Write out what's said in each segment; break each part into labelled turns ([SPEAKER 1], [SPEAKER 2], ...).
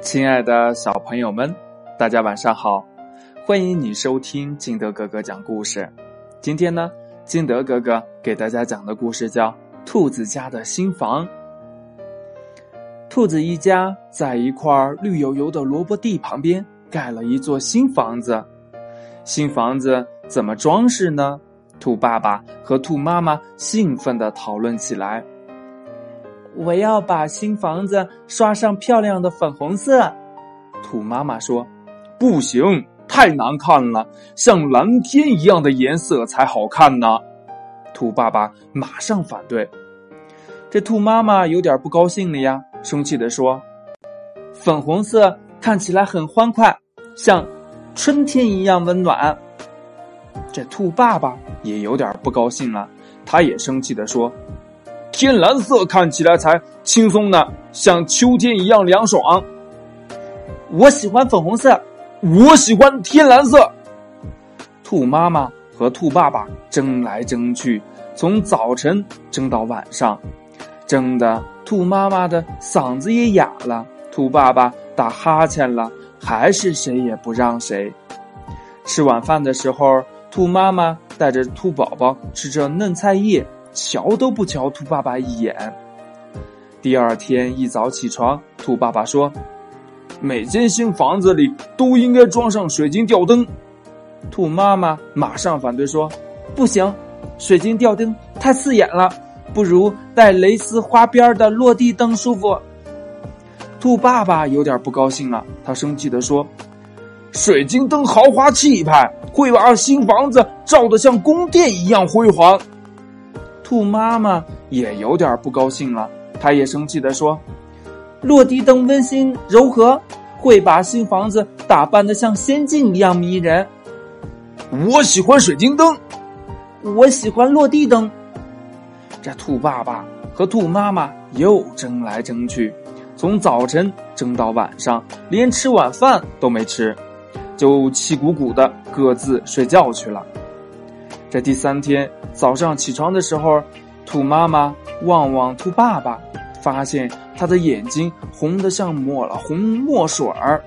[SPEAKER 1] 亲爱的小朋友们，大家晚上好！欢迎你收听金德哥哥讲故事。今天呢，金德哥哥给大家讲的故事叫《兔子家的新房》。兔子一家在一块绿油油的萝卜地旁边盖了一座新房子。新房子怎么装饰呢？兔爸爸和兔妈妈兴奋的讨论起来。我要把新房子刷上漂亮的粉红色，兔妈妈说：“
[SPEAKER 2] 不行，太难看了，像蓝天一样的颜色才好看呢。”
[SPEAKER 1] 兔爸爸马上反对。这兔妈妈有点不高兴了呀，生气的说：“粉红色看起来很欢快，像春天一样温暖。”这兔爸爸也有点不高兴了，他也生气的说。
[SPEAKER 2] 天蓝色看起来才轻松呢，像秋天一样凉爽。
[SPEAKER 1] 我喜欢粉红色，
[SPEAKER 2] 我喜欢天蓝色。
[SPEAKER 1] 兔妈妈和兔爸爸争来争去，从早晨争到晚上，争的兔妈妈的嗓子也哑了，兔爸爸打哈欠了，还是谁也不让谁。吃晚饭的时候，兔妈妈带着兔宝宝吃着嫩菜叶。瞧都不瞧兔爸爸一眼。第二天一早起床，兔爸爸说：“
[SPEAKER 2] 每间新房子里都应该装上水晶吊灯。”
[SPEAKER 1] 兔妈妈马上反对说：“不行，水晶吊灯太刺眼了，不如带蕾丝花边的落地灯舒服。”兔爸爸有点不高兴了，他生气的说：“
[SPEAKER 2] 水晶灯豪华气派，会把新房子照得像宫殿一样辉煌。”
[SPEAKER 1] 兔妈妈也有点不高兴了，她也生气的说：“落地灯温馨柔和，会把新房子打扮的像仙境一样迷人。”
[SPEAKER 2] 我喜欢水晶灯，
[SPEAKER 1] 我喜欢落地灯。这兔爸爸和兔妈妈又争来争去，从早晨争到晚上，连吃晚饭都没吃，就气鼓鼓的各自睡觉去了。这第三天早上起床的时候，兔妈妈望望兔爸爸，发现他的眼睛红得像抹了红墨水儿。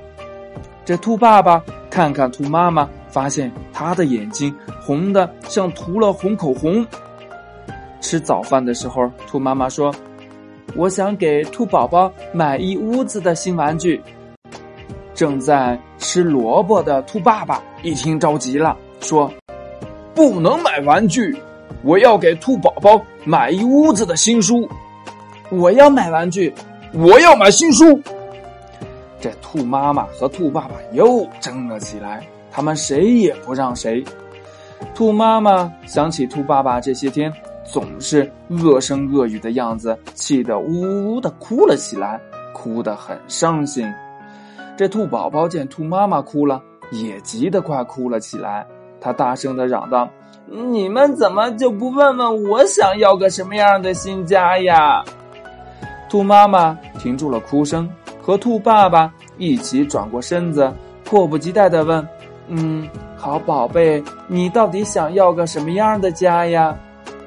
[SPEAKER 1] 这兔爸爸看看兔妈妈，发现他的眼睛红的像涂了红口红。吃早饭的时候，兔妈妈说：“我想给兔宝宝买一屋子的新玩具。”正在吃萝卜的兔爸爸一听着急了，说。
[SPEAKER 2] 不能买玩具，我要给兔宝宝买一屋子的新书。
[SPEAKER 1] 我要买玩具，
[SPEAKER 2] 我要买新书。
[SPEAKER 1] 这兔妈妈和兔爸爸又争了起来，他们谁也不让谁。兔妈妈想起兔爸爸这些天总是恶声恶语的样子，气得呜呜的哭了起来，哭得很伤心。这兔宝宝见兔妈妈哭了，也急得快哭了起来。他大声的嚷道：“你们怎么就不问问我想要个什么样的新家呀？”兔妈妈停住了哭声，和兔爸爸一起转过身子，迫不及待的问：“嗯，好宝贝，你到底想要个什么样的家呀？”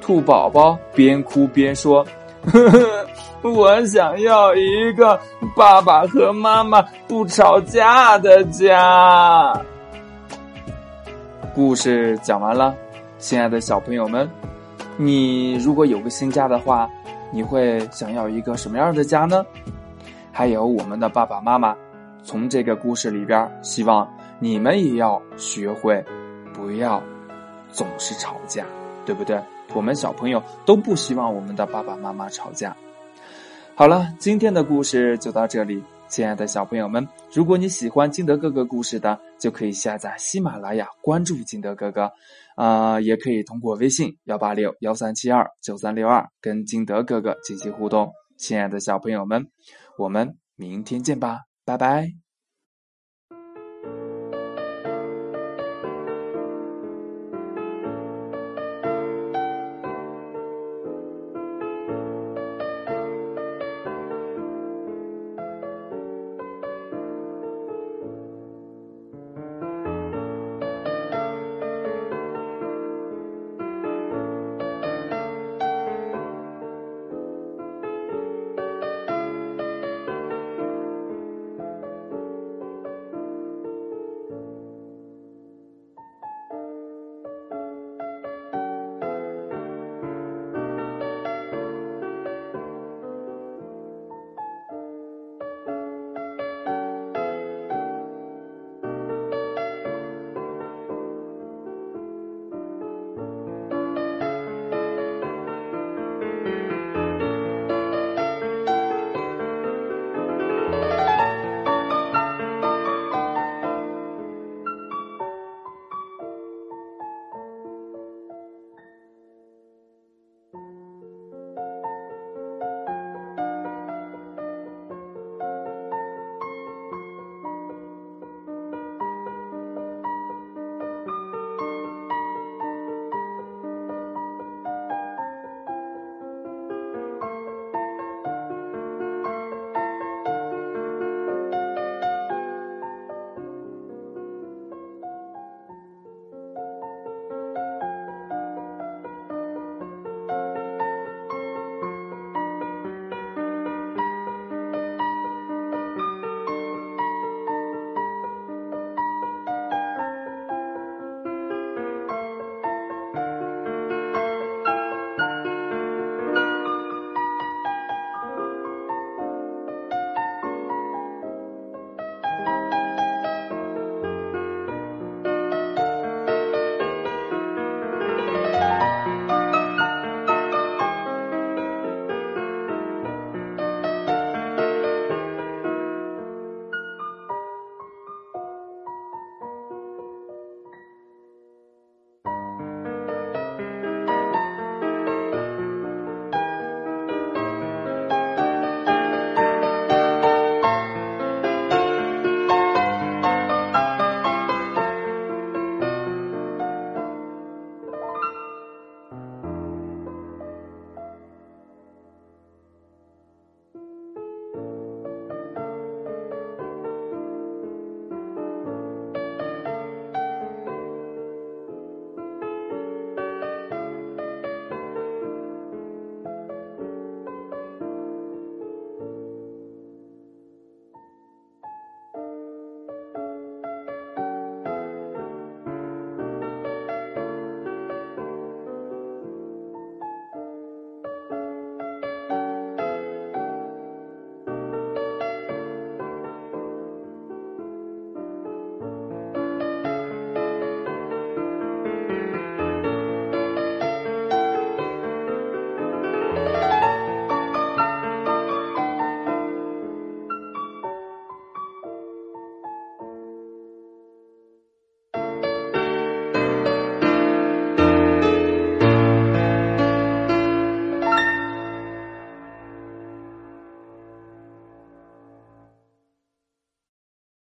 [SPEAKER 1] 兔宝宝边哭边说：“呵呵，我想要一个爸爸和妈妈不吵架的家。”故事讲完了，亲爱的小朋友们，你如果有个新家的话，你会想要一个什么样的家呢？还有我们的爸爸妈妈，从这个故事里边，希望你们也要学会，不要总是吵架，对不对？我们小朋友都不希望我们的爸爸妈妈吵架。好了，今天的故事就到这里。亲爱的小朋友们，如果你喜欢金德哥哥故事的，就可以下载喜马拉雅，关注金德哥哥，啊，也可以通过微信幺八六幺三七二九三六二跟金德哥哥进行互动。亲爱的小朋友们，我们明天见吧，拜拜。